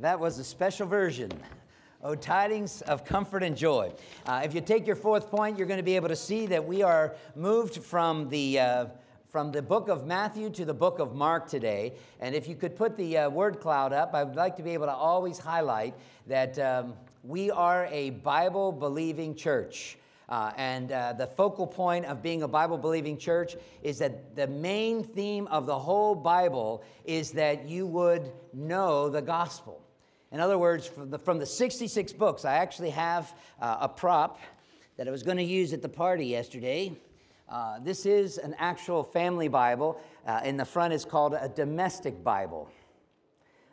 That was a special version. Oh, tidings of comfort and joy. Uh, if you take your fourth point, you're going to be able to see that we are moved from the, uh, from the book of Matthew to the book of Mark today. And if you could put the uh, word cloud up, I would like to be able to always highlight that um, we are a Bible believing church. Uh, and uh, the focal point of being a Bible believing church is that the main theme of the whole Bible is that you would know the gospel. In other words, from the, from the 66 books, I actually have uh, a prop that I was going to use at the party yesterday. Uh, this is an actual family Bible. Uh, in the front, it's called a domestic Bible.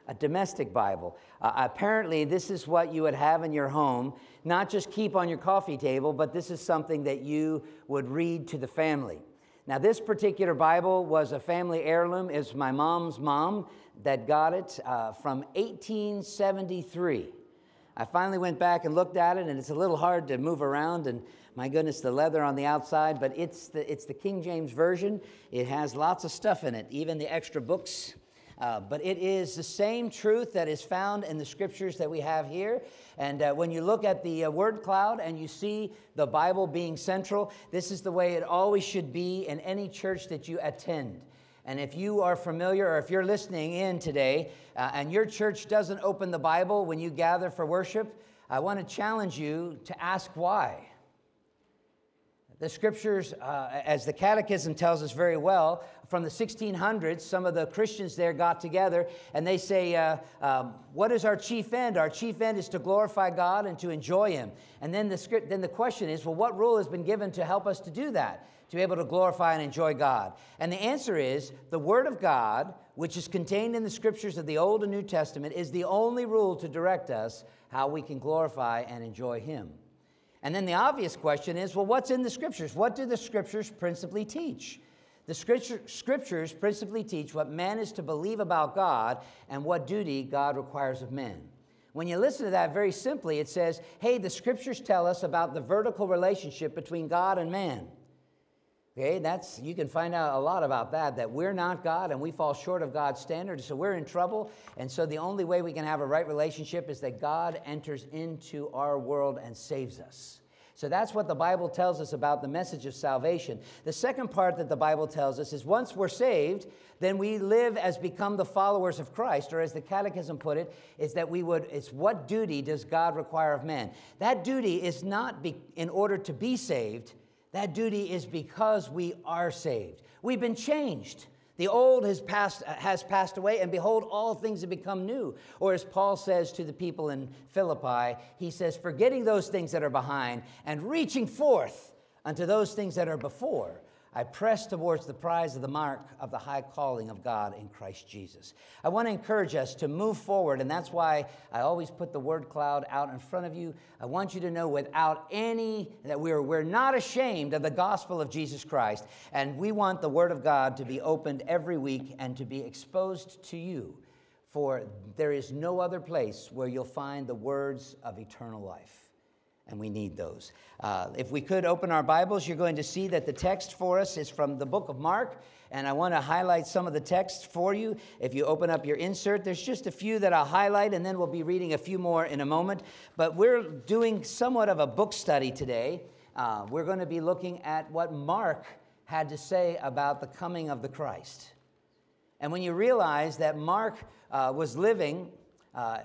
A domestic Bible. Uh, apparently, this is what you would have in your home, not just keep on your coffee table, but this is something that you would read to the family. Now, this particular Bible was a family heirloom. It's my mom's mom that got it uh, from 1873. I finally went back and looked at it, and it's a little hard to move around, and my goodness, the leather on the outside, but it's the, it's the King James Version. It has lots of stuff in it, even the extra books. Uh, but it is the same truth that is found in the scriptures that we have here. And uh, when you look at the uh, word cloud and you see the Bible being central, this is the way it always should be in any church that you attend. And if you are familiar or if you're listening in today uh, and your church doesn't open the Bible when you gather for worship, I want to challenge you to ask why. The scriptures, uh, as the Catechism tells us very well, from the 1600s, some of the Christians there got together and they say, uh, um, What is our chief end? Our chief end is to glorify God and to enjoy Him. And then the, script, then the question is, Well, what rule has been given to help us to do that, to be able to glorify and enjoy God? And the answer is the Word of God, which is contained in the scriptures of the Old and New Testament, is the only rule to direct us how we can glorify and enjoy Him. And then the obvious question is well, what's in the scriptures? What do the scriptures principally teach? The scripture, scriptures principally teach what man is to believe about God and what duty God requires of men. When you listen to that very simply, it says, hey, the scriptures tell us about the vertical relationship between God and man. Okay, that's you can find out a lot about that. That we're not God and we fall short of God's standards, so we're in trouble. And so the only way we can have a right relationship is that God enters into our world and saves us. So that's what the Bible tells us about the message of salvation. The second part that the Bible tells us is once we're saved, then we live as become the followers of Christ, or as the Catechism put it, is that we would, it's what duty does God require of man? That duty is not be, in order to be saved that duty is because we are saved. We've been changed. The old has passed, uh, has passed away, and behold, all things have become new. Or as Paul says to the people in Philippi, he says, forgetting those things that are behind and reaching forth unto those things that are before. I press towards the prize of the mark of the high calling of God in Christ Jesus. I want to encourage us to move forward, and that's why I always put the word cloud out in front of you. I want you to know without any, that we're, we're not ashamed of the gospel of Jesus Christ, and we want the word of God to be opened every week and to be exposed to you, for there is no other place where you'll find the words of eternal life and we need those. Uh, if we could open our Bibles, you're going to see that the text for us is from the book of Mark, and I want to highlight some of the text for you. If you open up your insert, there's just a few that I'll highlight, and then we'll be reading a few more in a moment. But we're doing somewhat of a book study today. Uh, we're going to be looking at what Mark had to say about the coming of the Christ. And when you realize that Mark uh, was living, uh,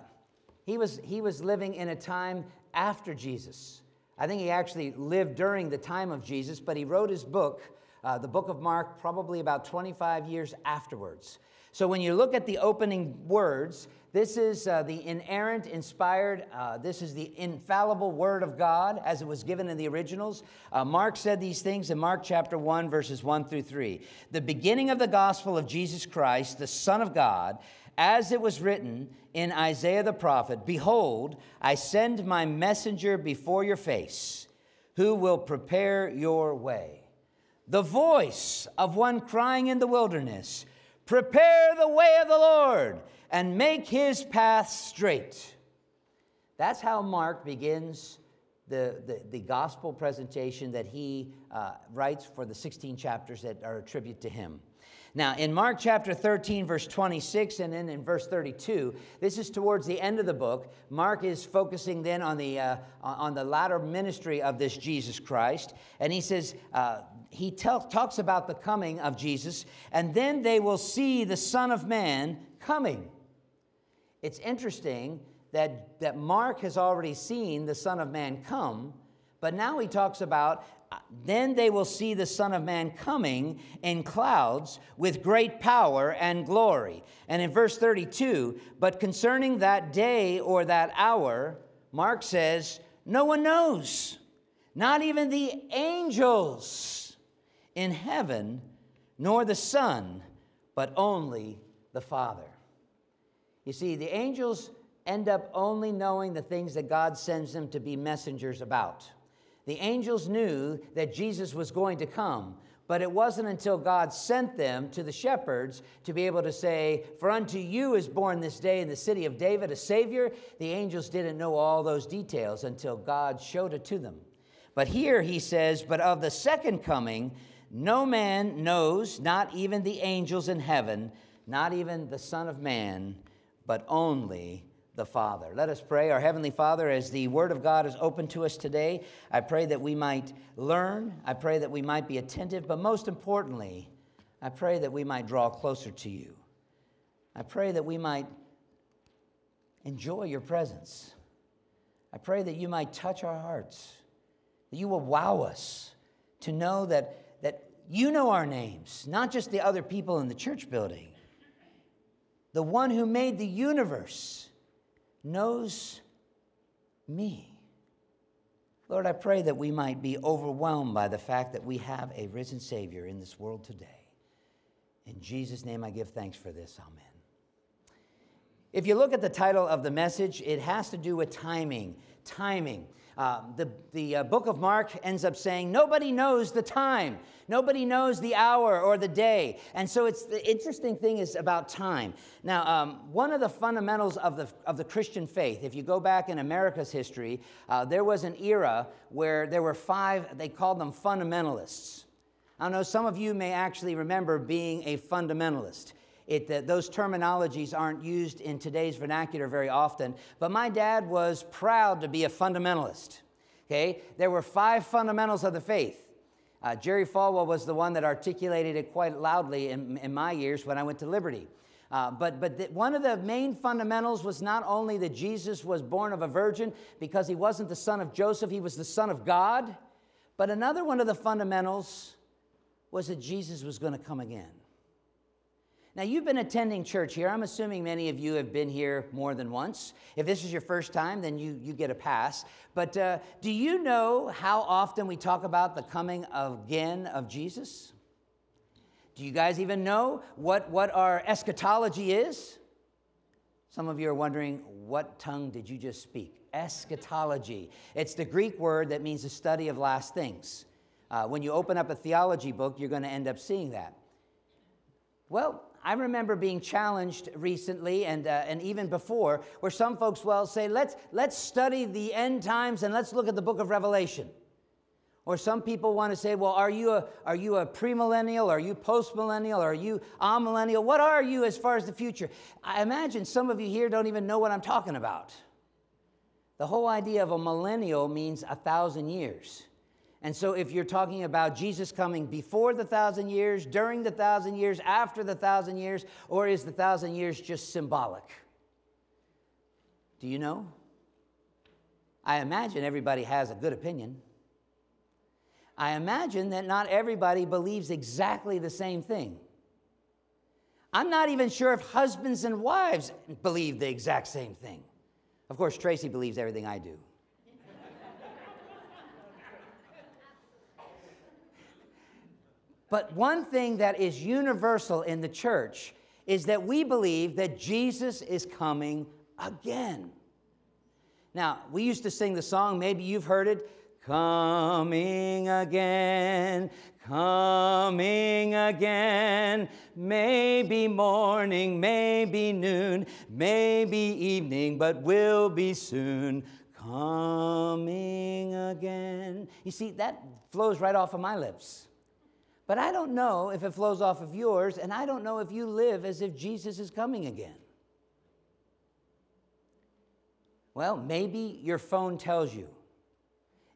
he was, he was living in a time after Jesus. I think he actually lived during the time of Jesus, but he wrote his book, uh, the book of Mark, probably about 25 years afterwards. So when you look at the opening words, this is uh, the inerrant, inspired, uh, this is the infallible word of God as it was given in the originals. Uh, Mark said these things in Mark chapter 1, verses 1 through 3. The beginning of the gospel of Jesus Christ, the Son of God, as it was written in Isaiah the prophet Behold, I send my messenger before your face, who will prepare your way. The voice of one crying in the wilderness, Prepare the way of the Lord and make his path straight. That's how Mark begins the, the, the gospel presentation that he uh, writes for the 16 chapters that are attributed to him. Now, in Mark chapter 13, verse 26, and then in verse 32, this is towards the end of the book. Mark is focusing then on the, uh, on the latter ministry of this Jesus Christ. And he says, uh, he tell, talks about the coming of Jesus, and then they will see the Son of Man coming. It's interesting that, that Mark has already seen the Son of Man come, but now he talks about then they will see the Son of Man coming in clouds with great power and glory. And in verse 32, but concerning that day or that hour, Mark says, no one knows, not even the angels in heaven, nor the Son, but only the Father. You see, the angels end up only knowing the things that God sends them to be messengers about. The angels knew that Jesus was going to come, but it wasn't until God sent them to the shepherds to be able to say, For unto you is born this day in the city of David a Savior. The angels didn't know all those details until God showed it to them. But here he says, But of the second coming, no man knows, not even the angels in heaven, not even the Son of Man, but only the Father. Let us pray. Our Heavenly Father, as the Word of God is open to us today, I pray that we might learn. I pray that we might be attentive, but most importantly, I pray that we might draw closer to you. I pray that we might enjoy your presence. I pray that you might touch our hearts, that you will wow us to know that, that you know our names, not just the other people in the church building. The one who made the universe knows me. Lord, I pray that we might be overwhelmed by the fact that we have a risen Savior in this world today. In Jesus' name, I give thanks for this. Amen. If you look at the title of the message, it has to do with timing. Timing. Uh, the the uh, book of Mark ends up saying, Nobody knows the time. Nobody knows the hour or the day. And so it's the interesting thing is about time. Now, um, one of the fundamentals of the, of the Christian faith, if you go back in America's history, uh, there was an era where there were five, they called them fundamentalists. I know some of you may actually remember being a fundamentalist. It, uh, those terminologies aren't used in today's vernacular very often, but my dad was proud to be a fundamentalist. Okay, there were five fundamentals of the faith. Uh, Jerry Falwell was the one that articulated it quite loudly in, in my years when I went to Liberty. Uh, but but the, one of the main fundamentals was not only that Jesus was born of a virgin because he wasn't the son of Joseph, he was the son of God. But another one of the fundamentals was that Jesus was going to come again. Now, you've been attending church here. I'm assuming many of you have been here more than once. If this is your first time, then you, you get a pass. But uh, do you know how often we talk about the coming again of Jesus? Do you guys even know what, what our eschatology is? Some of you are wondering, what tongue did you just speak? Eschatology. It's the Greek word that means the study of last things. Uh, when you open up a theology book, you're going to end up seeing that. Well, I remember being challenged recently and, uh, and even before, where some folks will say, let's, let's study the end times and let's look at the book of Revelation. Or some people want to say, well, are you a, are you a premillennial? Are you postmillennial? Are you amillennial? What are you as far as the future? I imagine some of you here don't even know what I'm talking about. The whole idea of a millennial means a thousand years. And so, if you're talking about Jesus coming before the thousand years, during the thousand years, after the thousand years, or is the thousand years just symbolic? Do you know? I imagine everybody has a good opinion. I imagine that not everybody believes exactly the same thing. I'm not even sure if husbands and wives believe the exact same thing. Of course, Tracy believes everything I do. But one thing that is universal in the church is that we believe that Jesus is coming again. Now, we used to sing the song, maybe you've heard it coming again, coming again. Maybe morning, maybe noon, maybe evening, but will be soon coming again. You see, that flows right off of my lips. But I don't know if it flows off of yours, and I don't know if you live as if Jesus is coming again. Well, maybe your phone tells you.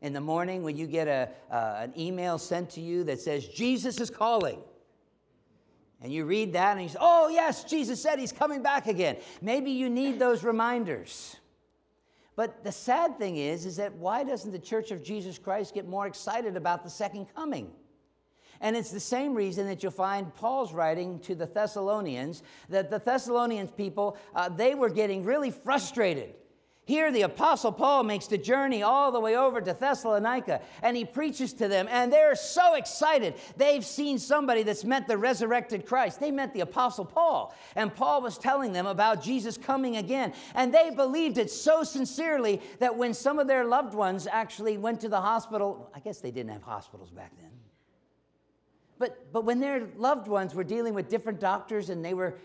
In the morning, when you get a, uh, an email sent to you that says, Jesus is calling, and you read that and you say, Oh, yes, Jesus said he's coming back again. Maybe you need those reminders. But the sad thing is, is that why doesn't the Church of Jesus Christ get more excited about the second coming? And it's the same reason that you'll find Paul's writing to the Thessalonians that the Thessalonians people, uh, they were getting really frustrated here, the Apostle Paul makes the journey all the way over to Thessalonica and he preaches to them, and they're so excited. They've seen somebody that's met the resurrected Christ. They met the Apostle Paul, and Paul was telling them about Jesus coming again. And they believed it so sincerely that when some of their loved ones actually went to the hospital, I guess they didn't have hospitals back then. But, but when their loved ones were dealing with different doctors and they, were,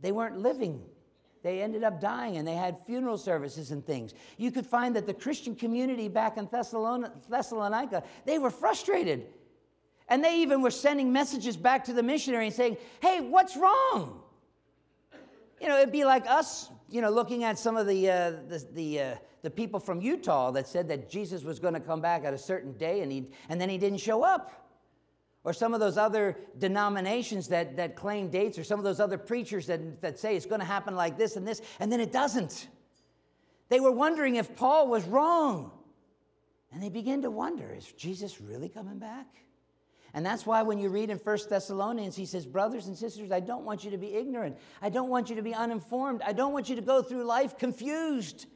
they weren't living they ended up dying and they had funeral services and things. You could find that the Christian community back in Thessalonica, they were frustrated. And they even were sending messages back to the missionary and saying, hey, what's wrong? You know, it'd be like us, you know, looking at some of the, uh, the, the, uh, the people from Utah that said that Jesus was going to come back at a certain day and, he, and then he didn't show up or some of those other denominations that, that claim dates, or some of those other preachers that, that say it's going to happen like this and this, and then it doesn't. They were wondering if Paul was wrong. And they begin to wonder is Jesus really coming back? And that's why when you read in First Thessalonians, he says, Brothers and sisters, I don't want you to be ignorant. I don't want you to be uninformed. I don't want you to go through life confused.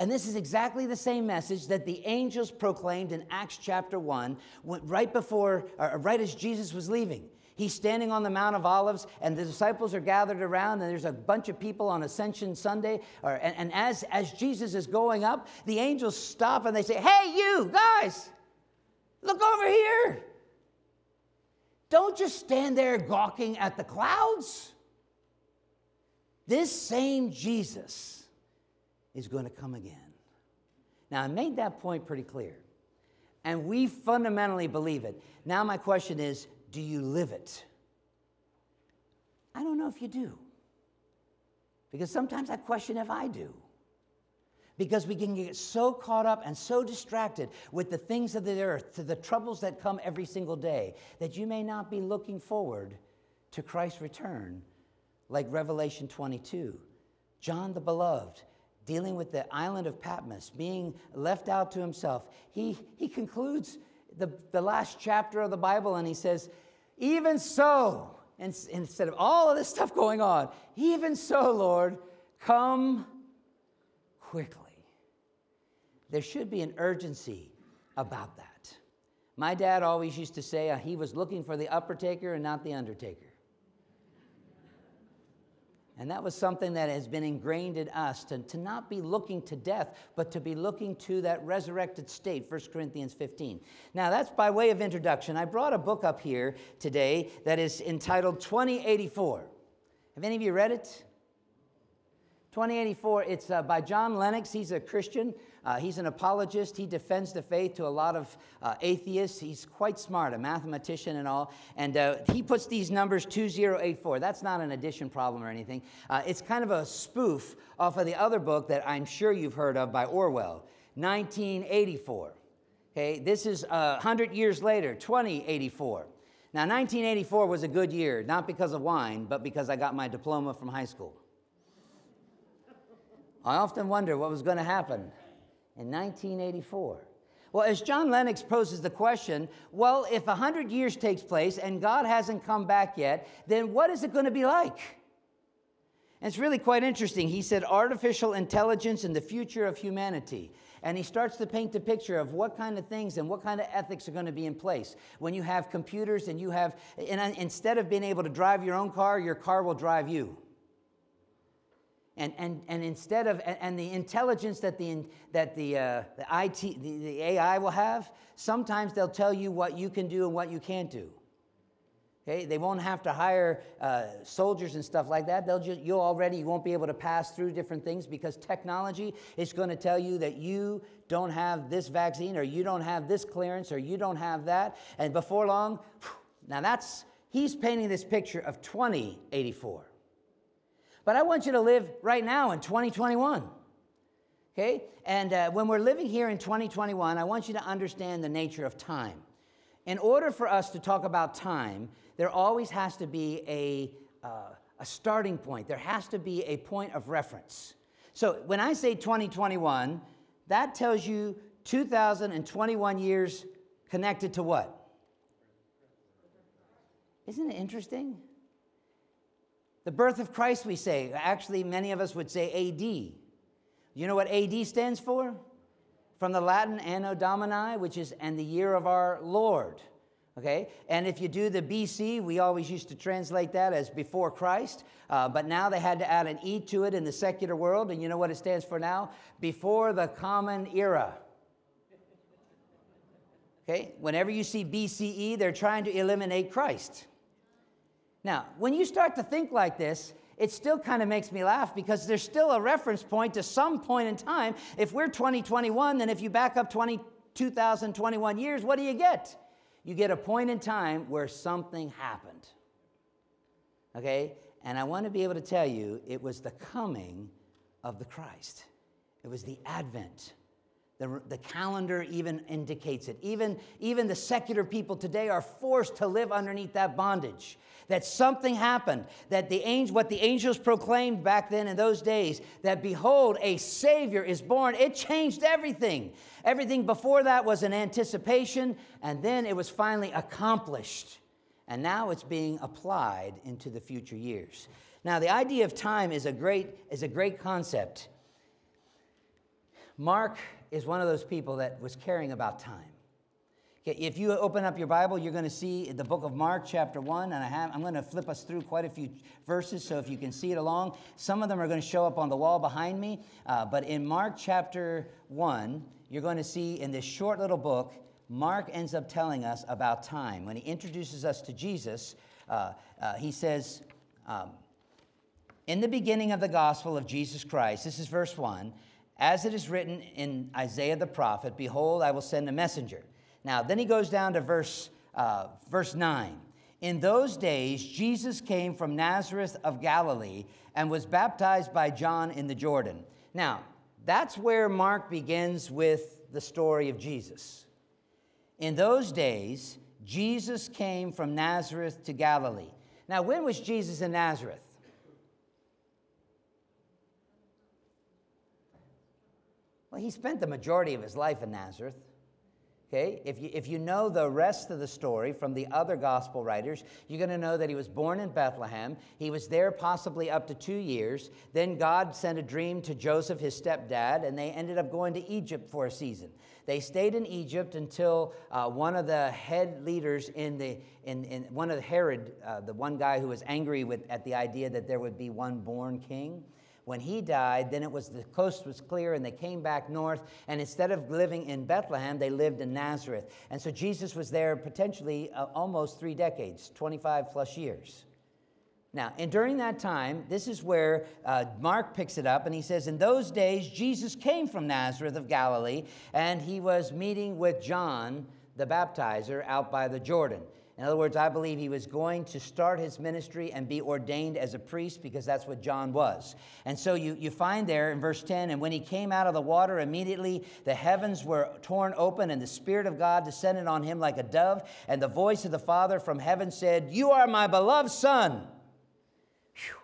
And this is exactly the same message that the angels proclaimed in Acts chapter 1, right before, uh, right as Jesus was leaving. He's standing on the Mount of Olives, and the disciples are gathered around, and there's a bunch of people on Ascension Sunday. Or, and, and as, as Jesus is going up, the angels stop and they say, Hey, you guys, look over here. Don't just stand there gawking at the clouds. This same Jesus is going to come again. Now, I made that point pretty clear, and we fundamentally believe it. Now, my question is do you live it? I don't know if you do. Because sometimes I question if I do. Because we can get so caught up and so distracted with the things of the earth, to the troubles that come every single day, that you may not be looking forward to Christ's return, like Revelation 22. John the Beloved, dealing with the island of Patmos, being left out to himself, he, he concludes the, the last chapter of the Bible and he says, Even so, and, instead of all of this stuff going on, even so, Lord, come quickly. There should be an urgency about that. My dad always used to say uh, he was looking for the upper taker and not the undertaker. And that was something that has been ingrained in us to, to not be looking to death, but to be looking to that resurrected state, 1 Corinthians 15. Now, that's by way of introduction. I brought a book up here today that is entitled 2084. Have any of you read it? 2084, it's uh, by John Lennox. He's a Christian. Uh, he's an apologist. He defends the faith to a lot of uh, atheists. He's quite smart, a mathematician and all. And uh, he puts these numbers 2084. That's not an addition problem or anything. Uh, it's kind of a spoof off of the other book that I'm sure you've heard of by Orwell, 1984. Okay, this is 100 uh, years later, 2084. Now, 1984 was a good year, not because of wine, but because I got my diploma from high school. I often wonder what was going to happen in 1984. Well, as John Lennox poses the question, well, if 100 years takes place and God hasn't come back yet, then what is it going to be like? And it's really quite interesting. He said, artificial intelligence and the future of humanity. And he starts to paint the picture of what kind of things and what kind of ethics are going to be in place. When you have computers and you have, and instead of being able to drive your own car, your car will drive you and, and, and instead of and, and the intelligence that the, that the, uh, the IT the, the AI will have, sometimes they'll tell you what you can do and what you can't do. Okay, they won't have to hire uh, soldiers and stuff like that. They'll just you'll already you won't be able to pass through different things because technology is going to tell you that you don't have this vaccine or you don't have this clearance or you don't have that. And before long, now that's he's painting this picture of 2084. But I want you to live right now in 2021. Okay? And uh, when we're living here in 2021, I want you to understand the nature of time. In order for us to talk about time, there always has to be a, uh, a starting point, there has to be a point of reference. So when I say 2021, that tells you 2021 years connected to what? Isn't it interesting? The birth of Christ, we say. Actually, many of us would say AD. You know what AD stands for? From the Latin Anno Domini, which is and the year of our Lord. Okay? And if you do the BC, we always used to translate that as before Christ, uh, but now they had to add an E to it in the secular world, and you know what it stands for now? Before the Common Era. Okay? Whenever you see BCE, they're trying to eliminate Christ. Now, when you start to think like this, it still kind of makes me laugh because there's still a reference point to some point in time. If we're 2021, then if you back up 20, 2021 years, what do you get? You get a point in time where something happened. Okay? And I want to be able to tell you it was the coming of the Christ, it was the advent. The, the calendar even indicates it. Even, even the secular people today are forced to live underneath that bondage that something happened, that the angel, what the angels proclaimed back then in those days, that behold, a Savior is born, it changed everything. Everything before that was an anticipation, and then it was finally accomplished. And now it's being applied into the future years. Now, the idea of time is a great, is a great concept. Mark is one of those people that was caring about time. Okay, if you open up your Bible, you're going to see the book of Mark, chapter 1, and I have, I'm going to flip us through quite a few verses, so if you can see it along. Some of them are going to show up on the wall behind me, uh, but in Mark chapter 1, you're going to see in this short little book, Mark ends up telling us about time. When he introduces us to Jesus, uh, uh, he says, um, In the beginning of the gospel of Jesus Christ, this is verse 1, as it is written in Isaiah the prophet, Behold, I will send a messenger now, then he goes down to verse, uh, verse 9. In those days, Jesus came from Nazareth of Galilee and was baptized by John in the Jordan. Now, that's where Mark begins with the story of Jesus. In those days, Jesus came from Nazareth to Galilee. Now, when was Jesus in Nazareth? Well, he spent the majority of his life in Nazareth. Okay, if you, if you know the rest of the story from the other gospel writers, you're going to know that he was born in Bethlehem. He was there possibly up to two years. Then God sent a dream to Joseph, his stepdad, and they ended up going to Egypt for a season. They stayed in Egypt until uh, one of the head leaders in the in, in one of Herod, uh, the one guy who was angry with at the idea that there would be one born king. When he died, then it was the coast was clear and they came back north. And instead of living in Bethlehem, they lived in Nazareth. And so Jesus was there potentially uh, almost three decades, 25 plus years. Now, and during that time, this is where uh, Mark picks it up, and he says, In those days, Jesus came from Nazareth of Galilee, and he was meeting with John the baptizer out by the Jordan. In other words, I believe he was going to start his ministry and be ordained as a priest because that's what John was. And so you, you find there in verse 10 and when he came out of the water, immediately the heavens were torn open, and the Spirit of God descended on him like a dove. And the voice of the Father from heaven said, You are my beloved Son. Whew.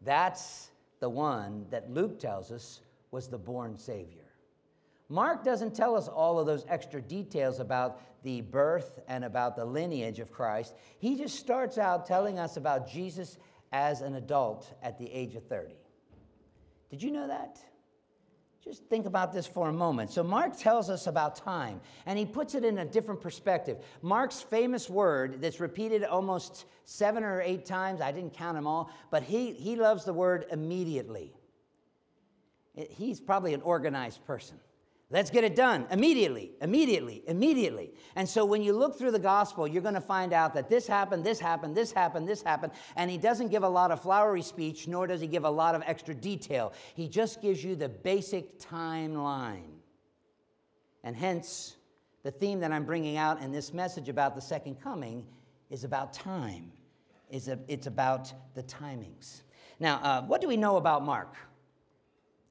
That's the one that Luke tells us was the born Savior. Mark doesn't tell us all of those extra details about the birth and about the lineage of Christ. He just starts out telling us about Jesus as an adult at the age of 30. Did you know that? Just think about this for a moment. So, Mark tells us about time, and he puts it in a different perspective. Mark's famous word that's repeated almost seven or eight times, I didn't count them all, but he, he loves the word immediately. He's probably an organized person. Let's get it done immediately, immediately, immediately. And so when you look through the gospel, you're going to find out that this happened, this happened, this happened, this happened. And he doesn't give a lot of flowery speech, nor does he give a lot of extra detail. He just gives you the basic timeline. And hence, the theme that I'm bringing out in this message about the second coming is about time, is it's about the timings. Now, uh, what do we know about Mark?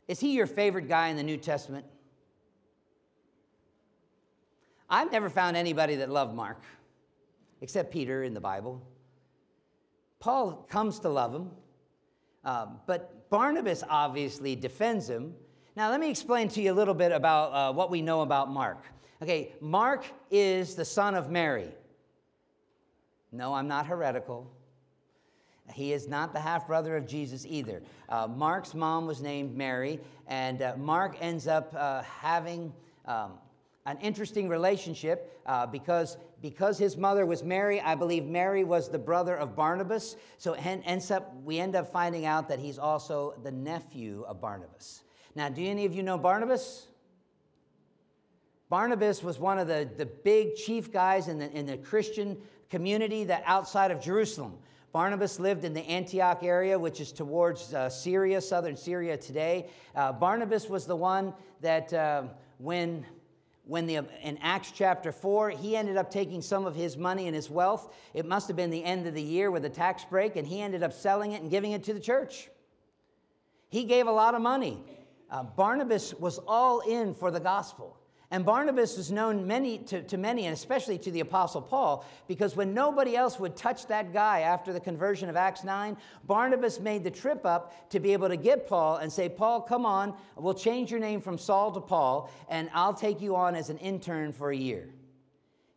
Is he your favorite guy in the New Testament? I've never found anybody that loved Mark, except Peter in the Bible. Paul comes to love him, um, but Barnabas obviously defends him. Now, let me explain to you a little bit about uh, what we know about Mark. Okay, Mark is the son of Mary. No, I'm not heretical. He is not the half brother of Jesus either. Uh, Mark's mom was named Mary, and uh, Mark ends up uh, having um, an interesting relationship uh, because, because his mother was Mary. I believe Mary was the brother of Barnabas. So ends up, we end up finding out that he's also the nephew of Barnabas. Now, do any of you know Barnabas? Barnabas was one of the, the big chief guys in the, in the Christian community that outside of Jerusalem. Barnabas lived in the Antioch area, which is towards uh, Syria, southern Syria today. Uh, Barnabas was the one that uh, when when the, in Acts chapter 4, he ended up taking some of his money and his wealth. It must have been the end of the year with a tax break, and he ended up selling it and giving it to the church. He gave a lot of money. Uh, Barnabas was all in for the gospel. And Barnabas was known many, to, to many, and especially to the Apostle Paul, because when nobody else would touch that guy after the conversion of Acts 9, Barnabas made the trip up to be able to get Paul and say, Paul, come on, we'll change your name from Saul to Paul, and I'll take you on as an intern for a year.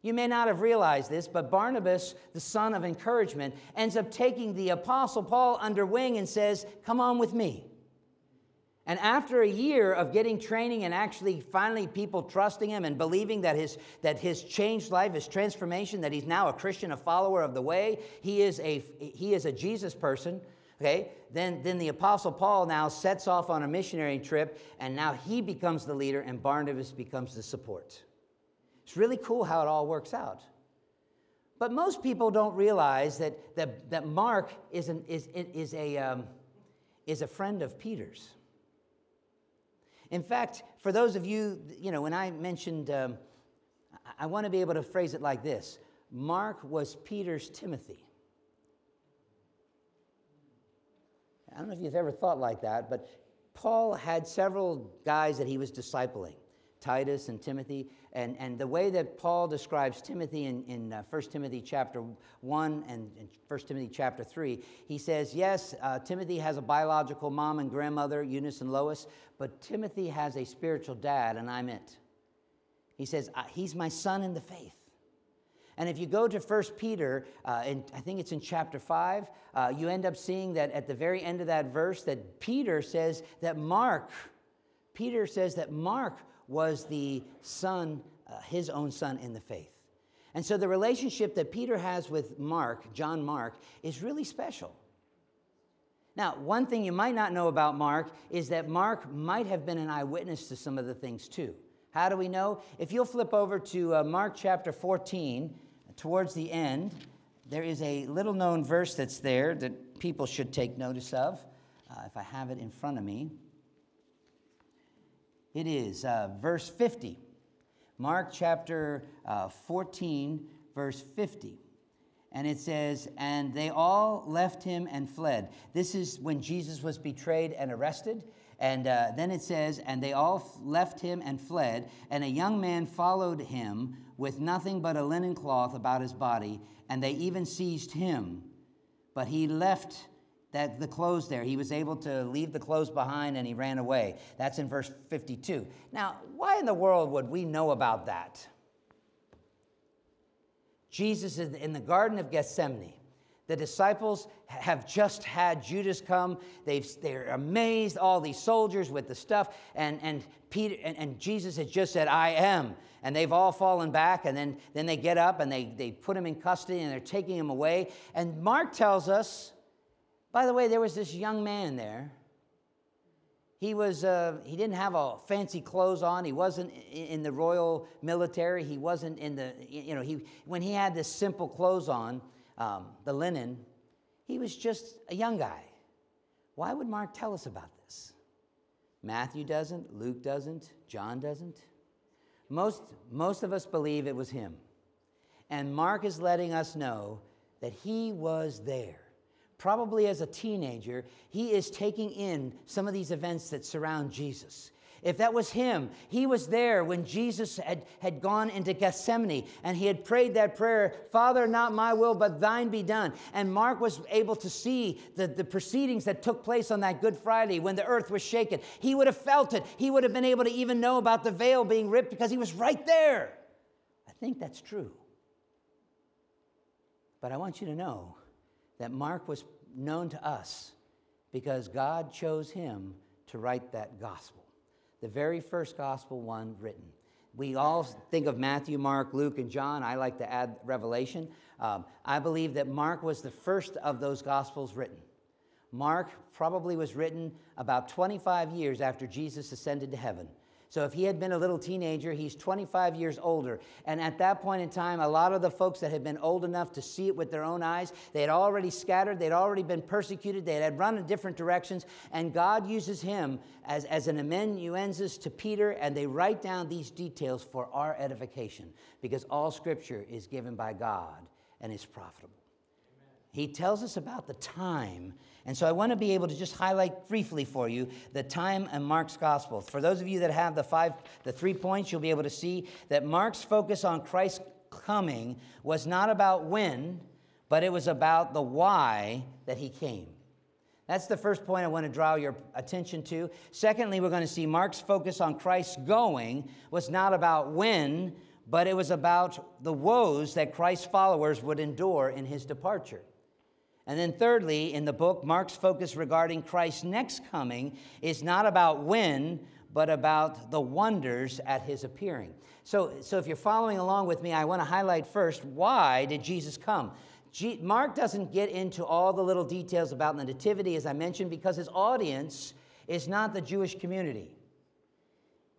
You may not have realized this, but Barnabas, the son of encouragement, ends up taking the Apostle Paul under wing and says, Come on with me. And after a year of getting training and actually finally people trusting him and believing that his, that his changed life, his transformation, that he's now a Christian, a follower of the way, he is a, he is a Jesus person, okay? Then, then the Apostle Paul now sets off on a missionary trip and now he becomes the leader and Barnabas becomes the support. It's really cool how it all works out. But most people don't realize that, that, that Mark is, an, is, is, a, um, is a friend of Peter's. In fact, for those of you, you know, when I mentioned, um, I want to be able to phrase it like this Mark was Peter's Timothy. I don't know if you've ever thought like that, but Paul had several guys that he was discipling. Titus and Timothy. And, and the way that Paul describes Timothy in, in uh, 1 Timothy chapter 1 and, and 1 Timothy chapter 3, he says, Yes, uh, Timothy has a biological mom and grandmother, Eunice and Lois, but Timothy has a spiritual dad, and I'm it. He says, He's my son in the faith. And if you go to 1 Peter, uh, and I think it's in chapter 5, uh, you end up seeing that at the very end of that verse that Peter says that Mark, Peter says that Mark was the son, uh, his own son in the faith. And so the relationship that Peter has with Mark, John Mark, is really special. Now, one thing you might not know about Mark is that Mark might have been an eyewitness to some of the things too. How do we know? If you'll flip over to uh, Mark chapter 14, towards the end, there is a little known verse that's there that people should take notice of. Uh, if I have it in front of me. It is uh, verse 50. Mark chapter uh, 14, verse 50. And it says, And they all left him and fled. This is when Jesus was betrayed and arrested. And uh, then it says, And they all f- left him and fled. And a young man followed him with nothing but a linen cloth about his body. And they even seized him. But he left that the clothes there. He was able to leave the clothes behind and he ran away. That's in verse 52. Now, why in the world would we know about that? Jesus is in the Garden of Gethsemane. The disciples have just had Judas come. They've, they're amazed, all these soldiers with the stuff. And, and, Peter, and, and Jesus has just said, I am. And they've all fallen back. And then, then they get up and they, they put him in custody and they're taking him away. And Mark tells us by the way, there was this young man there. he was uh, he didn't have a fancy clothes on. He wasn't in the royal military. He wasn't in the you know he when he had this simple clothes on um, the linen he was just a young guy. Why would mark tell us about this? Matthew doesn't luke doesn't john doesn't. Most most of us believe it was him. And mark is letting us know that he was there probably as a teenager, he is taking in some of these events that surround Jesus. If that was him, he was there when Jesus had, had gone into Gethsemane and he had prayed that prayer, Father, not my will, but thine be done. And Mark was able to see the, the proceedings that took place on that Good Friday when the earth was shaken. He would have felt it. He would have been able to even know about the veil being ripped because he was right there. I think that's true. But I want you to know that Mark was known to us because God chose him to write that gospel, the very first gospel one written. We all think of Matthew, Mark, Luke, and John. I like to add Revelation. Um, I believe that Mark was the first of those gospels written. Mark probably was written about 25 years after Jesus ascended to heaven. So if he had been a little teenager, he's 25 years older. And at that point in time, a lot of the folks that had been old enough to see it with their own eyes, they had already scattered, they'd already been persecuted, they had run in different directions. And God uses him as, as an amanuensis to Peter, and they write down these details for our edification because all scripture is given by God and is profitable. He tells us about the time and so I want to be able to just highlight briefly for you the time in Mark's gospel. For those of you that have the five, the three points, you'll be able to see that Mark's focus on Christ's coming was not about when, but it was about the why that he came. That's the first point I want to draw your attention to. Secondly, we're going to see Mark's focus on Christ's going was not about when, but it was about the woes that Christ's followers would endure in his departure. And then, thirdly, in the book, Mark's focus regarding Christ's next coming is not about when, but about the wonders at his appearing. So, so if you're following along with me, I want to highlight first why did Jesus come? Mark doesn't get into all the little details about the Nativity, as I mentioned, because his audience is not the Jewish community.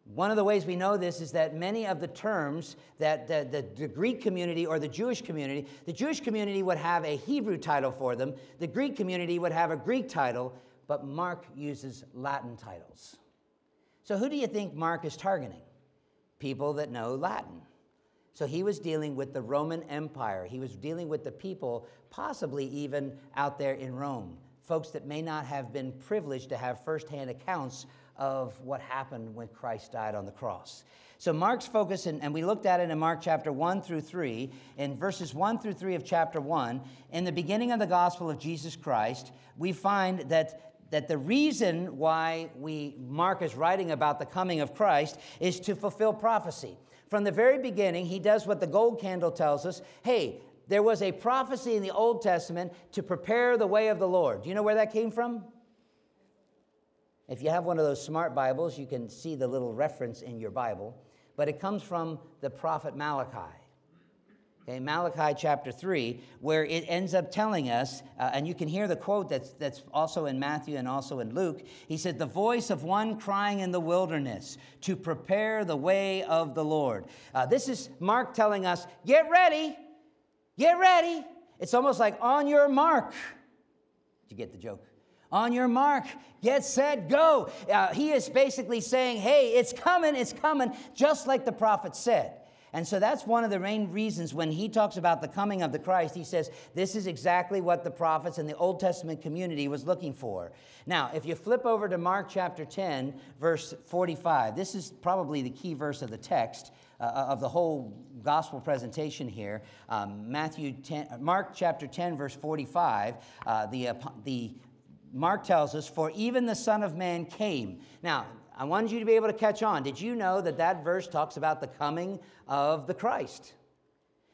One of the ways we know this is that many of the terms that the, the, the, Greek community or the Jewish community, the Jewish community would have a Hebrew title for them, the Greek community would have a Greek title, but Mark uses Latin titles. So who do you think Mark is targeting? People that know Latin. So he was dealing with the Roman Empire. He was dealing with the people, possibly even out there in Rome, folks that may not have been privileged to have firsthand accounts of what happened when Christ died on the cross. So, Mark's focus, and we looked at it in Mark chapter 1 through 3, in verses 1 through 3 of chapter 1, in the beginning of the gospel of Jesus Christ, we find that, that the reason why we, Mark is writing about the coming of Christ is to fulfill prophecy. From the very beginning, he does what the gold candle tells us hey, there was a prophecy in the Old Testament to prepare the way of the Lord. Do you know where that came from? If you have one of those smart Bibles, you can see the little reference in your Bible, but it comes from the prophet Malachi. Okay, Malachi chapter 3, where it ends up telling us, uh, and you can hear the quote that's, that's also in Matthew and also in Luke. He said, The voice of one crying in the wilderness to prepare the way of the Lord. Uh, this is Mark telling us, Get ready, get ready. It's almost like on your mark. Did you get the joke? On your mark, get set, go. Uh, he is basically saying, hey, it's coming, it's coming, just like the prophet said. And so that's one of the main reasons when he talks about the coming of the Christ, he says this is exactly what the prophets and the Old Testament community was looking for. Now, if you flip over to Mark chapter 10, verse 45, this is probably the key verse of the text. Uh, of the whole gospel presentation here, um, Matthew 10, Mark chapter 10, verse 45, uh, the, uh, the Mark tells us, For even the Son of Man came. Now, I wanted you to be able to catch on. Did you know that that verse talks about the coming of the Christ?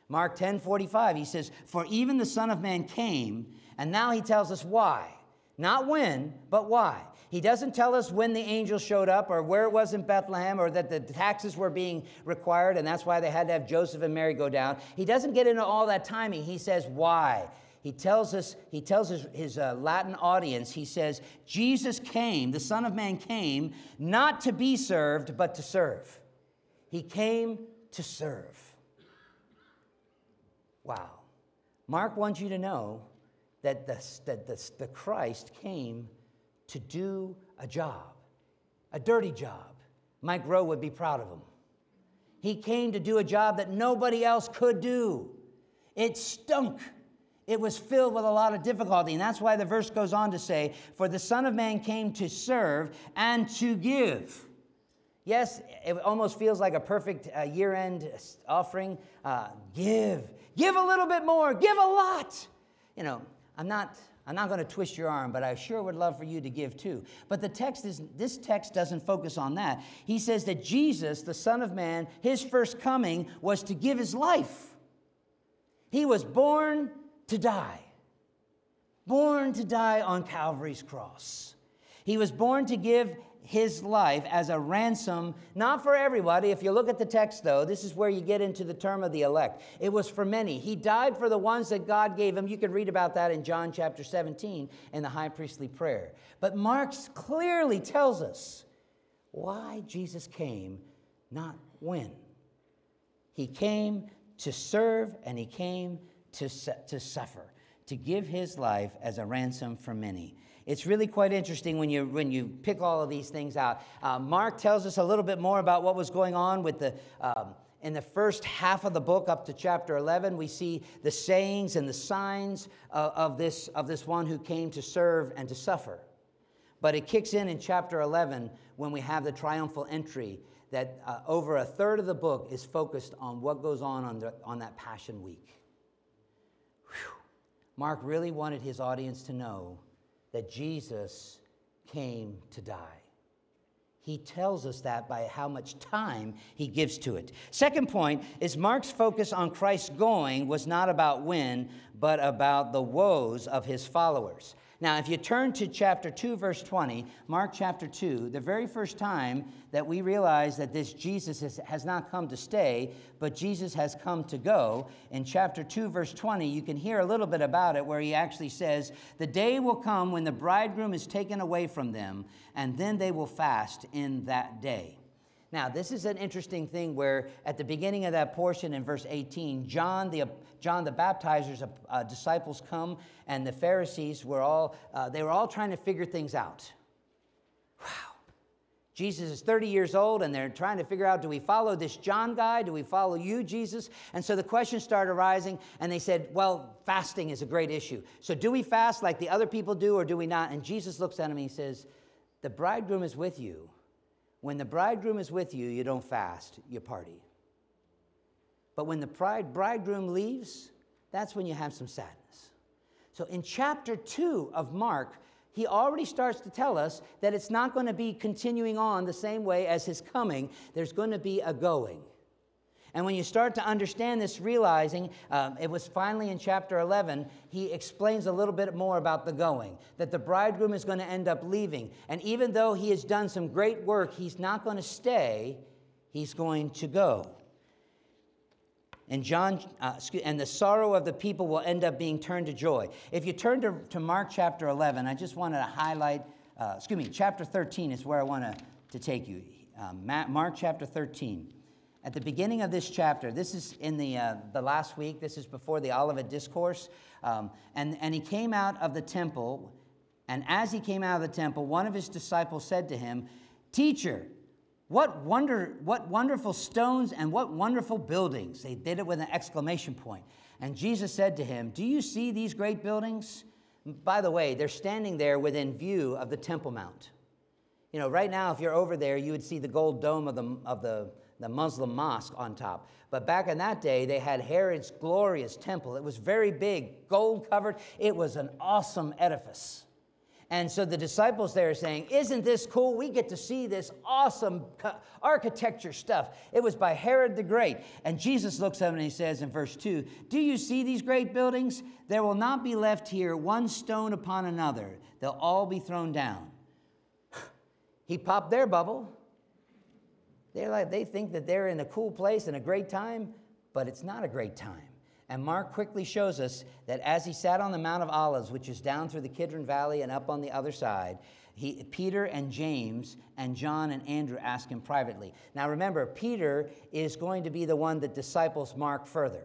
Mark 10 45, he says, For even the Son of Man came, and now he tells us why. Not when, but why. He doesn't tell us when the angel showed up or where it was in Bethlehem or that the taxes were being required and that's why they had to have Joseph and Mary go down. He doesn't get into all that timing. He says why. He tells us, he tells his, his uh, Latin audience, he says, Jesus came, the Son of Man came, not to be served, but to serve. He came to serve. Wow. Mark wants you to know that the, that the, the Christ came to do a job, a dirty job. Mike Rowe would be proud of him. He came to do a job that nobody else could do. It stunk. It was filled with a lot of difficulty. And that's why the verse goes on to say, For the Son of Man came to serve and to give. Yes, it almost feels like a perfect uh, year end offering. Uh, give. Give a little bit more. Give a lot. You know, I'm not. I'm not going to twist your arm, but I sure would love for you to give too. But the text is this text doesn't focus on that. He says that Jesus, the Son of Man, his first coming was to give his life. He was born to die. Born to die on Calvary's cross. He was born to give his life as a ransom, not for everybody. If you look at the text, though, this is where you get into the term of the elect. It was for many. He died for the ones that God gave him. You can read about that in John chapter 17 in the high priestly prayer. But Mark clearly tells us why Jesus came, not when. He came to serve and he came to, to suffer, to give his life as a ransom for many. It's really quite interesting when you, when you pick all of these things out. Uh, Mark tells us a little bit more about what was going on with the. Um, in the first half of the book up to chapter 11 we see the sayings and the signs of, of, this, of this one who came to serve and to suffer but it kicks in in chapter 11 when we have the triumphal entry that uh, over a third of the book is focused on what goes on on, the, on that passion week. Mark really wanted his audience to know that Jesus came to die. He tells us that by how much time he gives to it. Second point is Mark's focus on Christ's going was not about when, but about the woes of his followers. Now, if you turn to chapter 2, verse 20, Mark chapter 2, the very first time that we realize that this Jesus has, has not come to stay, but Jesus has come to go, in chapter 2, verse 20, you can hear a little bit about it where he actually says, The day will come when the bridegroom is taken away from them, and then they will fast in that day. Now, this is an interesting thing where at the beginning of that portion in verse 18, John the, John the baptizer's uh, disciples come and the Pharisees were all, uh, they were all trying to figure things out. Wow. Jesus is 30 years old and they're trying to figure out do we follow this John guy? Do we follow you, Jesus? And so the questions started arising and they said, well, fasting is a great issue. So do we fast like the other people do or do we not? And Jesus looks at him and he says, the bridegroom is with you when the bridegroom is with you, you don't fast, you party. But when the bride, bridegroom leaves, that's when you have some sadness. So in chapter 2 of Mark, he already starts to tell us that it's not going to be continuing on the same way as his coming. There's going to be a going. And when you start to understand this, realizing um, it was finally in chapter 11, he explains a little bit more about the going, that the bridegroom is going to end up leaving. And even though he has done some great work, he's not going to stay, he's going to go. And John, uh, and the sorrow of the people will end up being turned to joy. If you turn to, to Mark chapter 11, I just wanted to highlight, uh, excuse me, chapter 13 is where I want to, to take you. Um, Mark chapter 13. At the beginning of this chapter, this is in the, uh, the last week, this is before the Olivet Discourse. Um, and, and he came out of the temple, and as he came out of the temple, one of his disciples said to him, Teacher, what, wonder, what wonderful stones and what wonderful buildings. They did it with an exclamation point. And Jesus said to him, Do you see these great buildings? By the way, they're standing there within view of the Temple Mount. You know, right now, if you're over there, you would see the gold dome of the, of the the Muslim mosque on top. But back in that day, they had Herod's glorious temple. It was very big, gold covered. It was an awesome edifice. And so the disciples there are saying, Isn't this cool? We get to see this awesome architecture stuff. It was by Herod the Great. And Jesus looks at them and he says in verse 2 Do you see these great buildings? There will not be left here one stone upon another, they'll all be thrown down. he popped their bubble. They're like, they think that they're in a cool place and a great time, but it's not a great time. And Mark quickly shows us that as he sat on the Mount of Olives, which is down through the Kidron Valley and up on the other side, he, Peter and James and John and Andrew ask him privately. Now remember, Peter is going to be the one that disciples Mark further.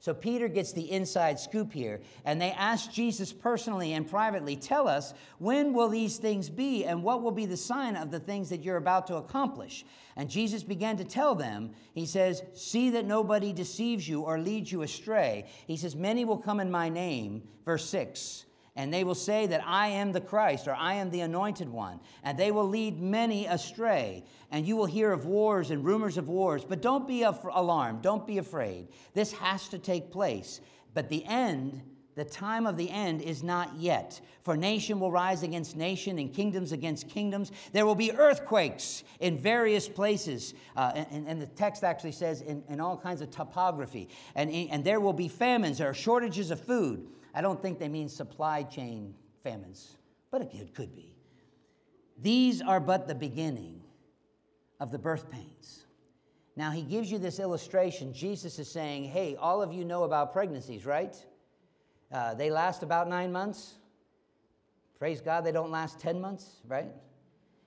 So Peter gets the inside scoop here, and they ask Jesus personally and privately, Tell us, when will these things be, and what will be the sign of the things that you're about to accomplish? And Jesus began to tell them, He says, See that nobody deceives you or leads you astray. He says, Many will come in my name, verse 6 and they will say that I am the Christ or I am the anointed one, and they will lead many astray. And you will hear of wars and rumors of wars, but don't be alarmed, don't be afraid. This has to take place. But the end, the time of the end is not yet. For nation will rise against nation and kingdoms against kingdoms. There will be earthquakes in various places. Uh, and, and, the text actually says in, in all kinds of topography. And, and there will be famines or shortages of food. I don't think they mean supply chain famines, but it could be. These are but the beginning of the birth pains. Now, he gives you this illustration. Jesus is saying, Hey, all of you know about pregnancies, right? Uh, they last about nine months. Praise God, they don't last 10 months, right?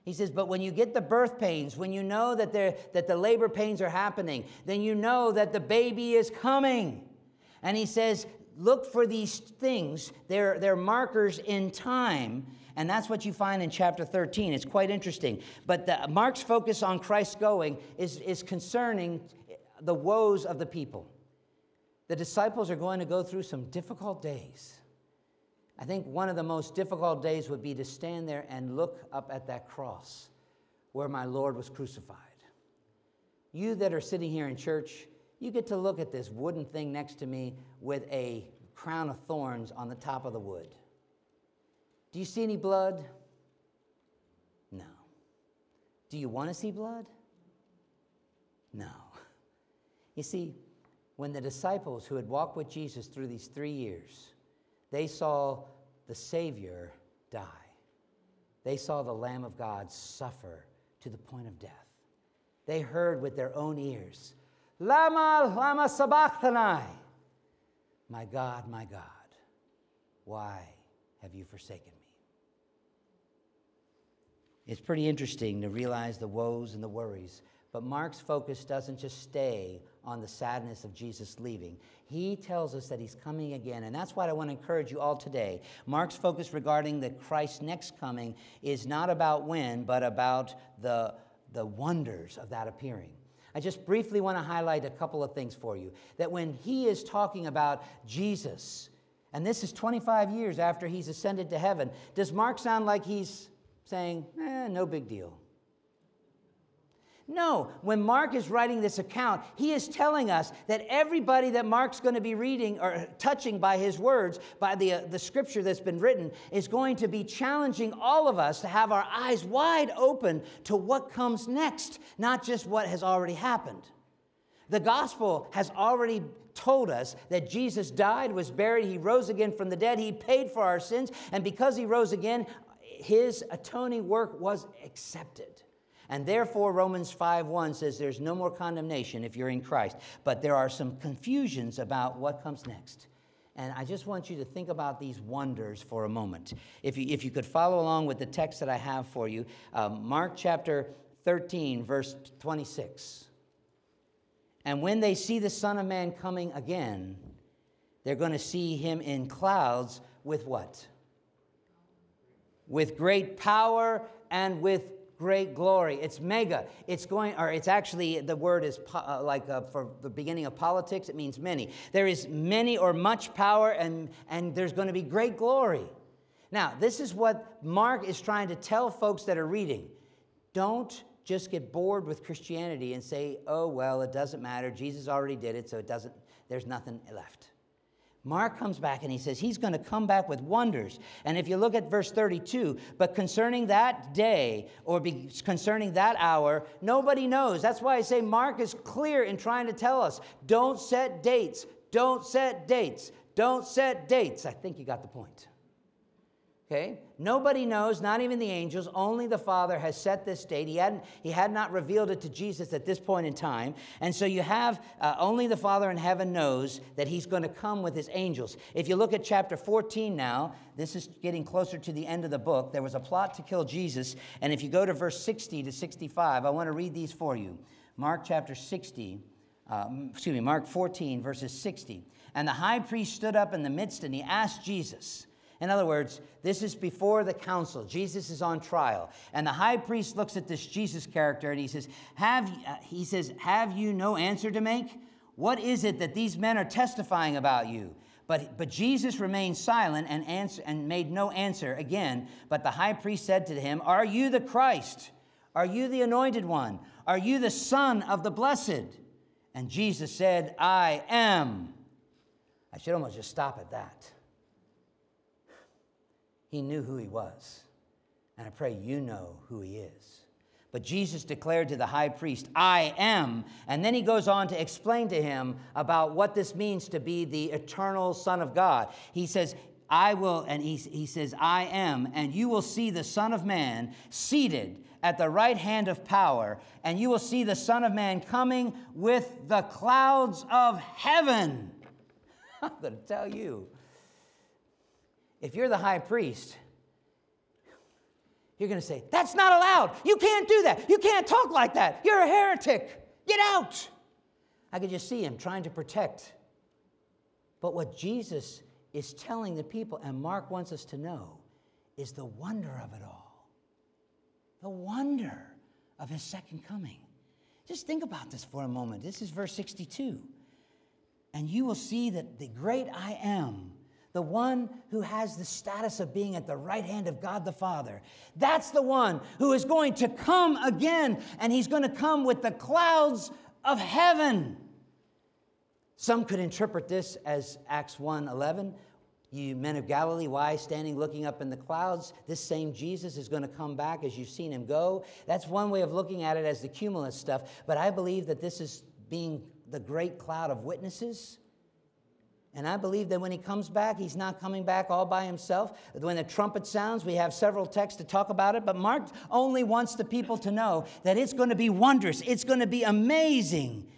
He says, but when you get the birth pains, when you know that, that the labor pains are happening, then you know that the baby is coming. And he says, look for these things. They're, they're markers in time. And that's what you find in chapter 13. It's quite interesting. But the, Mark's focus on Christ going is, is concerning the woes of the people. The disciples are going to go through some difficult days. I think one of the most difficult days would be to stand there and look up at that cross where my Lord was crucified. You that are sitting here in church, you get to look at this wooden thing next to me with a crown of thorns on the top of the wood. Do you see any blood? No. Do you want to see blood? No. You see, when the disciples who had walked with Jesus through these three years, they saw the Savior die. They saw the Lamb of God suffer to the point of death. They heard with their own ears Lama, lama sabachthani. My God, my God, why have you forsaken me? It's pretty interesting to realize the woes and the worries, but Mark's focus doesn't just stay on the sadness of Jesus leaving. He tells us that he's coming again, and that's what I want to encourage you all today. Mark's focus regarding the Christ's next coming is not about when, but about the, the wonders of that appearing. I just briefly want to highlight a couple of things for you. That when he is talking about Jesus, and this is 25 years after he's ascended to heaven, does Mark sound like he's saying, eh, no big deal? No, when Mark is writing this account, he is telling us that everybody that Mark's going to be reading or touching by his words, by the, uh, the scripture that's been written, is going to be challenging all of us to have our eyes wide open to what comes next, not just what has already happened. The gospel has already told us that Jesus died, was buried, he rose again from the dead, he paid for our sins, and because he rose again, his atoning work was accepted. And therefore, Romans 5 1 says there's no more condemnation if you're in Christ. But there are some confusions about what comes next. And I just want you to think about these wonders for a moment. If you, if you could follow along with the text that I have for you, um, Mark chapter 13, verse 26. And when they see the Son of Man coming again, they're going to see him in clouds with what? With great power and with great glory. It's mega. It's going, or it's actually, the word is po- uh, like uh, for the beginning of politics, it means many. There is many or much power, and, and there's going to be great glory. Now, this is what Mark is trying to tell folks that are reading. Don't just get bored with Christianity and say, oh, well, it doesn't matter. Jesus already did it, so it doesn't, there's nothing left. Mark comes back and he says he's going to come back with wonders. And if you look at verse 32, but concerning that day or be, concerning that hour, nobody knows. That's why I say Mark is clear in trying to tell us don't set dates, don't set dates, don't set dates. I think you got the point. Okay? Nobody knows, not even the angels, only the Father has set this date. He, hadn't, he had not revealed it to Jesus at this point in time. And so you have uh, only the Father in heaven knows that he's going to come with his angels. If you look at chapter 14 now, this is getting closer to the end of the book. There was a plot to kill Jesus. And if you go to verse 60 to 65, I want to read these for you. Mark chapter 60, uh, excuse me, Mark 14, verses 60. And the high priest stood up in the midst and he asked Jesus, in other words, this is before the council. Jesus is on trial. And the high priest looks at this Jesus character and he says, Have, uh, he says, Have you no answer to make? What is it that these men are testifying about you? But, but Jesus remained silent and, answer, and made no answer again. But the high priest said to him, Are you the Christ? Are you the anointed one? Are you the Son of the Blessed? And Jesus said, I am. I should almost just stop at that. He knew who he was. And I pray you know who he is. But Jesus declared to the high priest, I am. And then he goes on to explain to him about what this means to be the eternal Son of God. He says, I will, and he, he says, I am, and you will see the Son of Man seated at the right hand of power, and you will see the Son of Man coming with the clouds of heaven. I'm going to tell you, if you're the high priest, you're going to say, That's not allowed. You can't do that. You can't talk like that. You're a heretic. Get out. I could just see him trying to protect. But what Jesus is telling the people, and Mark wants us to know, is the wonder of it all. The wonder of his second coming. Just think about this for a moment. This is verse 62. And you will see that the great I am the one who has the status of being at the right hand of God the Father. That's the one who is going to come again, and he's going to come with the clouds of heaven. Some could interpret this as Acts 1 11. You men of Galilee, why standing looking up in the clouds? This same Jesus is going to come back as you've seen him go. That's one way of looking at it as the cumulus stuff. But I believe that this is being the great cloud of witnesses and I believe that when he comes back, he's not coming back all by himself. When the trumpet sounds, we have several texts to talk about it, but Mark only wants the people to know that it's going to be wondrous, it's going to be amazing.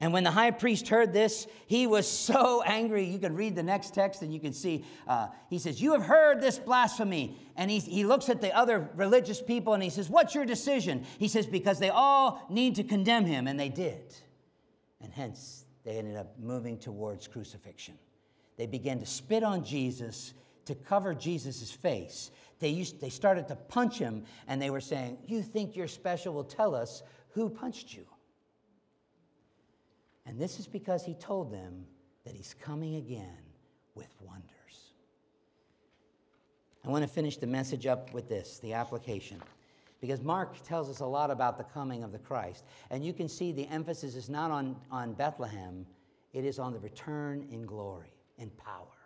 And when the high priest heard this, he was so angry. You can read the next text and you can see, uh, he says, You have heard this blasphemy. And he, he looks at the other religious people and he says, What's your decision? He says, Because they all need to condemn him, and they did. And hence, they ended up moving towards crucifixion. They began to spit on Jesus to cover Jesus' face. They, used, they started to punch him, and they were saying, You think you're special? Well, tell us who punched you. And this is because he told them that he's coming again with wonders. I want to finish the message up with this the application because Mark tells us a lot about the coming of the Christ. And you can see the emphasis is not on, on Bethlehem, it is on the return in glory, in power.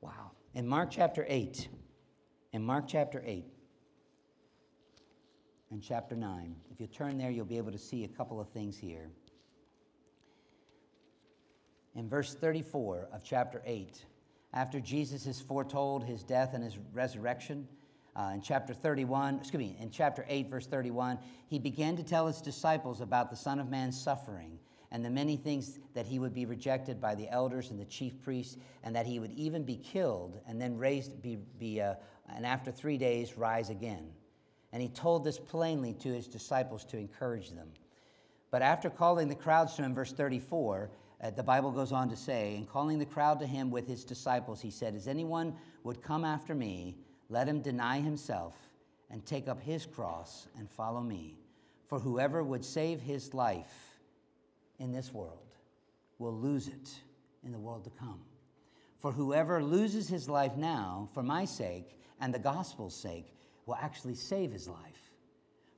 Wow. In Mark chapter 8, in Mark chapter 8, and chapter 9, if you turn there, you'll be able to see a couple of things here. In verse 34 of chapter 8, after Jesus has foretold his death and his resurrection, uh, in chapter 31, excuse me, in chapter 8, verse 31, he began to tell his disciples about the Son of Man's suffering and the many things that he would be rejected by the elders and the chief priests, and that he would even be killed and then raised, be, be uh, and after three days rise again. And he told this plainly to his disciples to encourage them. But after calling the crowds to him, verse 34, uh, the Bible goes on to say, and calling the crowd to him with his disciples, he said, As anyone would come after me, let him deny himself and take up his cross and follow me. For whoever would save his life in this world will lose it in the world to come. For whoever loses his life now for my sake and the gospel's sake will actually save his life.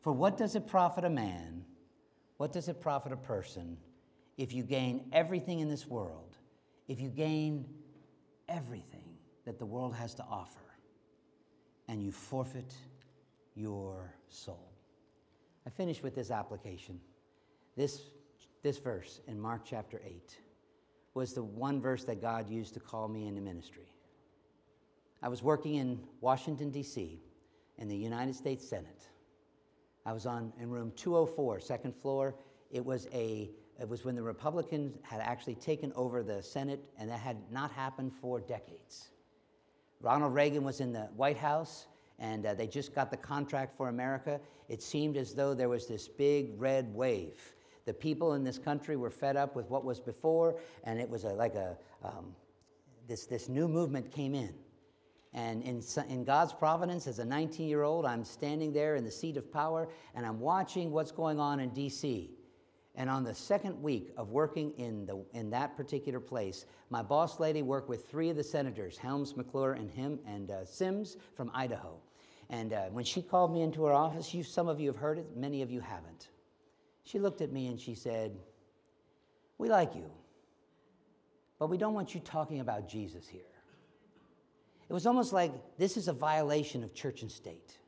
For what does it profit a man? What does it profit a person if you gain everything in this world? If you gain everything that the world has to offer? And you forfeit your soul. I finish with this application. This, this verse in Mark chapter 8 was the one verse that God used to call me into ministry. I was working in Washington, D.C., in the United States Senate. I was on in room 204, second floor. It was a it was when the Republicans had actually taken over the Senate, and that had not happened for decades. Ronald Reagan was in the White House, and uh, they just got the contract for America. It seemed as though there was this big red wave. The people in this country were fed up with what was before, and it was a, like a um, this, this new movement came in. And in, in God's providence, as a 19 year old, I'm standing there in the seat of power and I'm watching what's going on in DC. And on the second week of working in, the, in that particular place, my boss lady worked with three of the senators, Helms, McClure, and him, and uh, Symms from Idaho. And uh, when she called me into her office, you, some of you have heard it, many of you haven't. She looked at me and she said, We like you, but we don't want you talking about Jesus here. It was almost like this is a violation of church and state.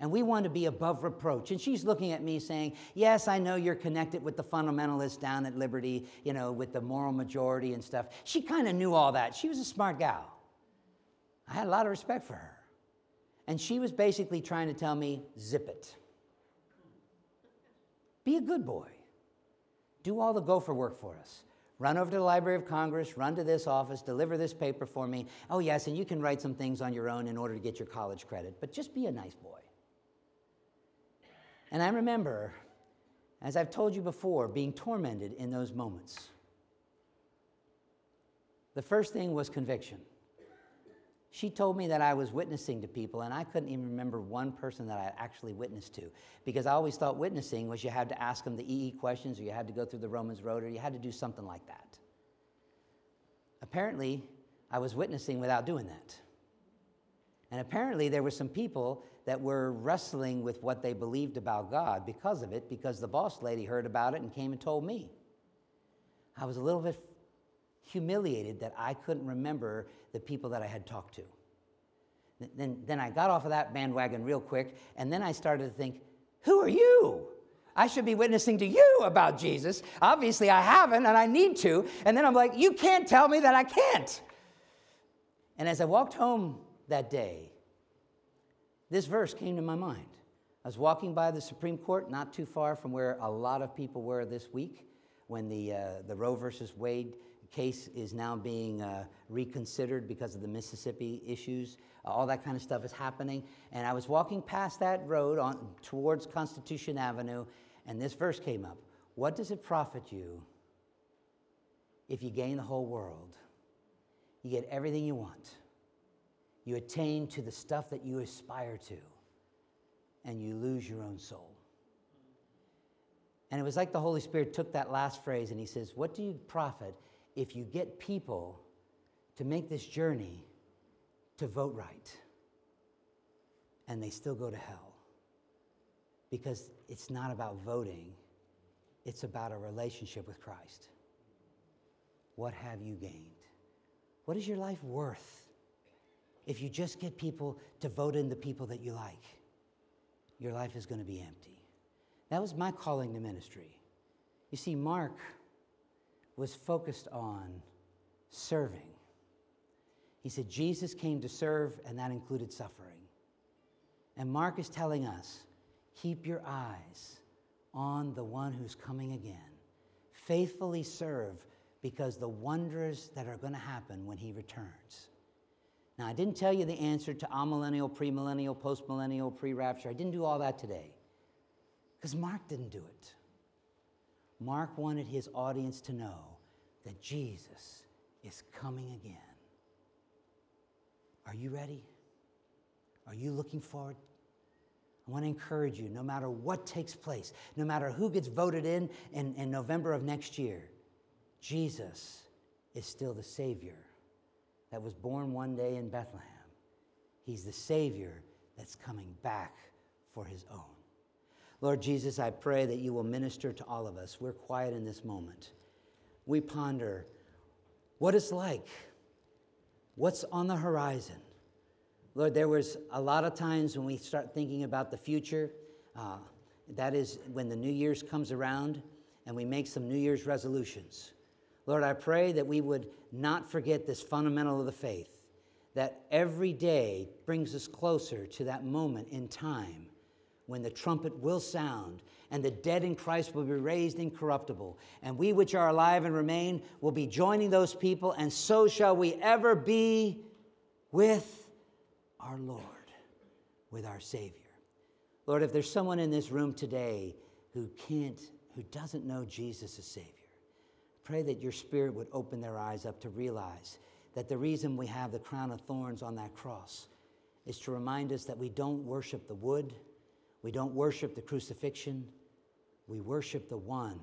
And we want to be above reproach. And she's looking at me saying, Yes, I know you're connected with the fundamentalists down at Liberty, you know, with the moral majority and stuff. She kind of knew all that. She was a smart gal. I had a lot of respect for her. And she was basically trying to tell me, Zip it. Be a good boy. Do all the gopher work for us. Run over to the Library of Congress, run to this office, deliver this paper for me. Oh, yes, and you can write some things on your own in order to get your college credit, but just be a nice boy. And I remember, as I've told you before, being tormented in those moments. The first thing was conviction. She told me that I was witnessing to people, and I couldn't even remember one person that I actually witnessed to because I always thought witnessing was you had to ask them the EE questions, or you had to go through the Romans Road, or you had to do something like that. Apparently, I was witnessing without doing that. And apparently, there were some people that were wrestling with what they believed about God because of it, because the boss lady heard about it and came and told me. I was a little bit humiliated that I couldn't remember the people that I had talked to. Then, then I got off of that bandwagon real quick, and then I started to think, who are you? I should be witnessing to you about Jesus. Obviously, I haven't, and I need to. And then I'm like, you can't tell me that I can't. And as I walked home that day, this verse came to my mind. I was walking by the Supreme Court, not too far from where a lot of people were this week when the, uh, the Roe versus Wade case is now being uh, reconsidered because of the Mississippi issues. Uh, all that kind of stuff is happening. And I was walking past that road on, towards Constitution Avenue, and this verse came up What does it profit you if you gain the whole world? You get everything you want, you attain to the stuff that you aspire to, and you lose your own soul. And it was like the Holy Spirit took that last phrase and he says, What do you profit if you get people to make this journey to vote right and they still go to hell. Because it's not about voting, it's about a relationship with Christ. What have you gained? What is your life worth if you just get people to vote in the people that you like? Your life is going to be empty. That was my calling to ministry. You see, Mark was focused on serving. He said Jesus came to serve, and that included suffering. And Mark is telling us keep your eyes on the one who's coming again. Faithfully serve because the wonders that are going to happen when he returns. Now, I didn't tell you the answer to amillennial, premillennial, postmillennial, pre rapture. I didn't do all that today because Mark didn't do it. Mark wanted his audience to know that Jesus is coming again. Are you ready? Are you looking forward? I want to encourage you no matter what takes place, no matter who gets voted in, in in November of next year, Jesus is still the Savior that was born one day in Bethlehem. He's the Savior that's coming back for his own. Lord Jesus, I pray that you will minister to all of us. We're quiet in this moment. We ponder what it's like, what's on the horizon. Lord, there was a lot of times when we start thinking about the future. Uh, that is when the New Year's comes around and we make some New Year's resolutions. Lord, I pray that we would not forget this fundamental of the faith that every day brings us closer to that moment in time when the trumpet will sound and the dead in Christ will be raised incorruptible, and we which are alive and remain will be joining those people, and so shall we ever be with our Lord, with our Savior. Lord, if there's someone in this room today who can't, who doesn't know Jesus as Savior, pray that your Spirit would open their eyes up to realize that the reason we have the crown of thorns on that cross is to remind us that we don't worship the wood, we don't worship the crucifixion, we worship the one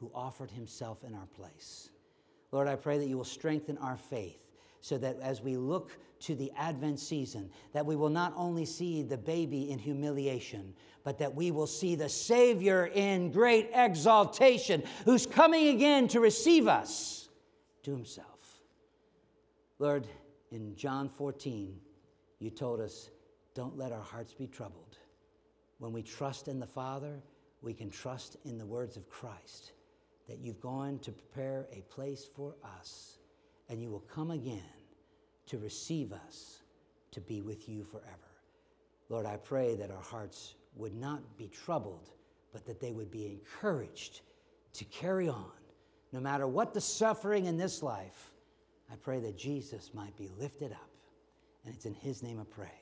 who offered himself in our place. Lord, I pray that you will strengthen our faith so that as we look to the Advent season, that we will not only see the baby in humiliation, but that we will see the Savior in great exaltation, who's coming again to receive us to himself. Lord, in John 14, you told us, don't let our hearts be troubled. When we trust in the Father, we can trust in the words of Christ that you've gone to prepare a place for us and you will come again to receive us to be with you forever. Lord, I pray that our hearts would not be troubled, but that they would be encouraged to carry on. No matter what the suffering in this life, I pray that Jesus might be lifted up. And it's in his name I pray.